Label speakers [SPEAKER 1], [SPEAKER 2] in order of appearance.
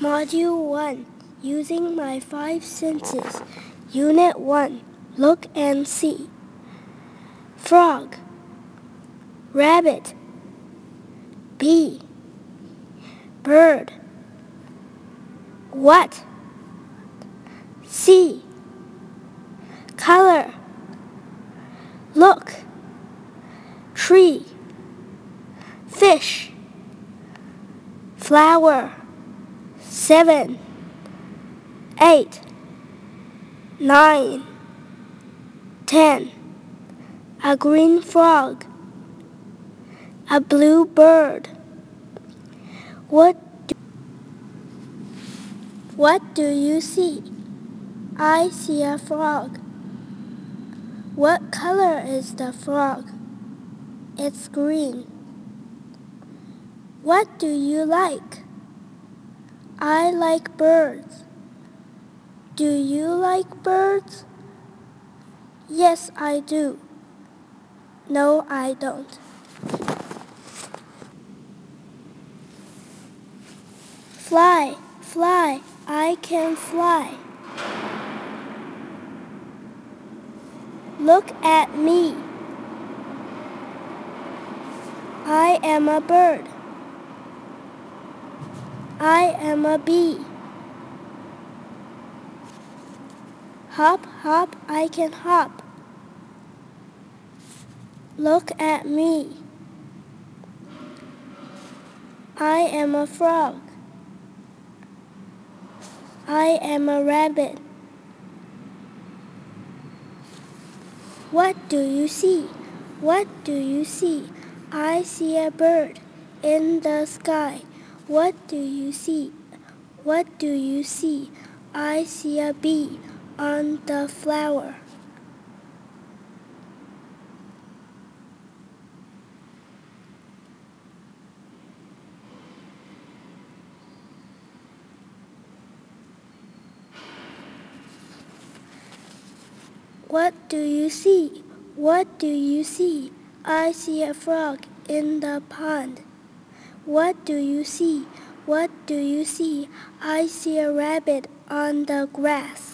[SPEAKER 1] Module 1 Using My Five Senses. Unit 1 Look and See. Frog, Rabbit, Bee, Bird. What? See. Color. Look. Tree. Fish. Flower seven, eight, nine, ten. A green frog, a blue bird. What do, what do you see? I see a frog. What color is the frog? It's green. What do you like? I like birds. Do you like birds? Yes, I do. No, I don't. Fly, fly, I can fly. Look at me. I am a bird. I am a bee. Hop, hop, I can hop. Look at me. I am a frog. I am a rabbit. What do you see? What do you see? I see a bird in the sky. What do you see? What do you see? I see a bee on the flower. What do you see? What do you see? I see a frog in the pond. What do you see? What do you see? I see a rabbit on the grass.